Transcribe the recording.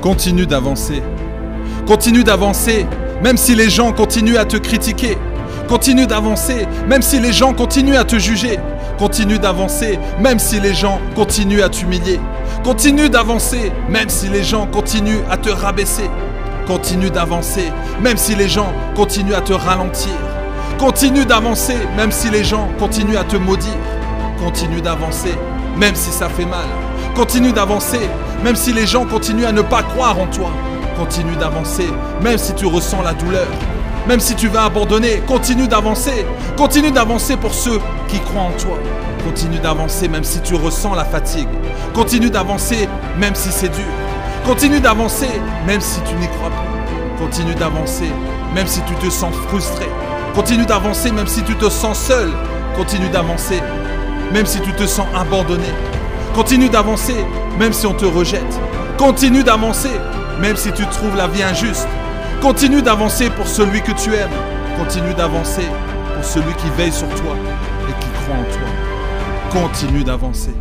Continue d'avancer. Continue d'avancer, même si les gens continuent à te critiquer. Continue d'avancer, même si les gens continuent à te juger. Continue d'avancer, même si les gens continuent à t'humilier. Continue d'avancer, même si les gens continuent à te rabaisser. Continue d'avancer, même si les gens continuent à te ralentir. Continue d'avancer, même si les gens continuent à te maudire. Continue d'avancer, même si ça fait mal. Continue d'avancer, même si les gens continuent à ne pas croire en toi. Continue d'avancer, même si tu ressens la douleur. Même si tu vas abandonner, continue d'avancer. Continue d'avancer pour ceux qui croient en toi. Continue d'avancer même si tu ressens la fatigue. Continue d'avancer même si c'est dur. Continue d'avancer même si tu n'y crois plus. Continue d'avancer même si tu te sens frustré. Continue d'avancer même si tu te sens seul. Continue d'avancer même si tu te sens abandonné. Continue d'avancer même si on te rejette. Continue d'avancer même si tu trouves la vie injuste. Continue d'avancer pour celui que tu aimes. Continue d'avancer pour celui qui veille sur toi et qui croit en toi. Continue d'avancer.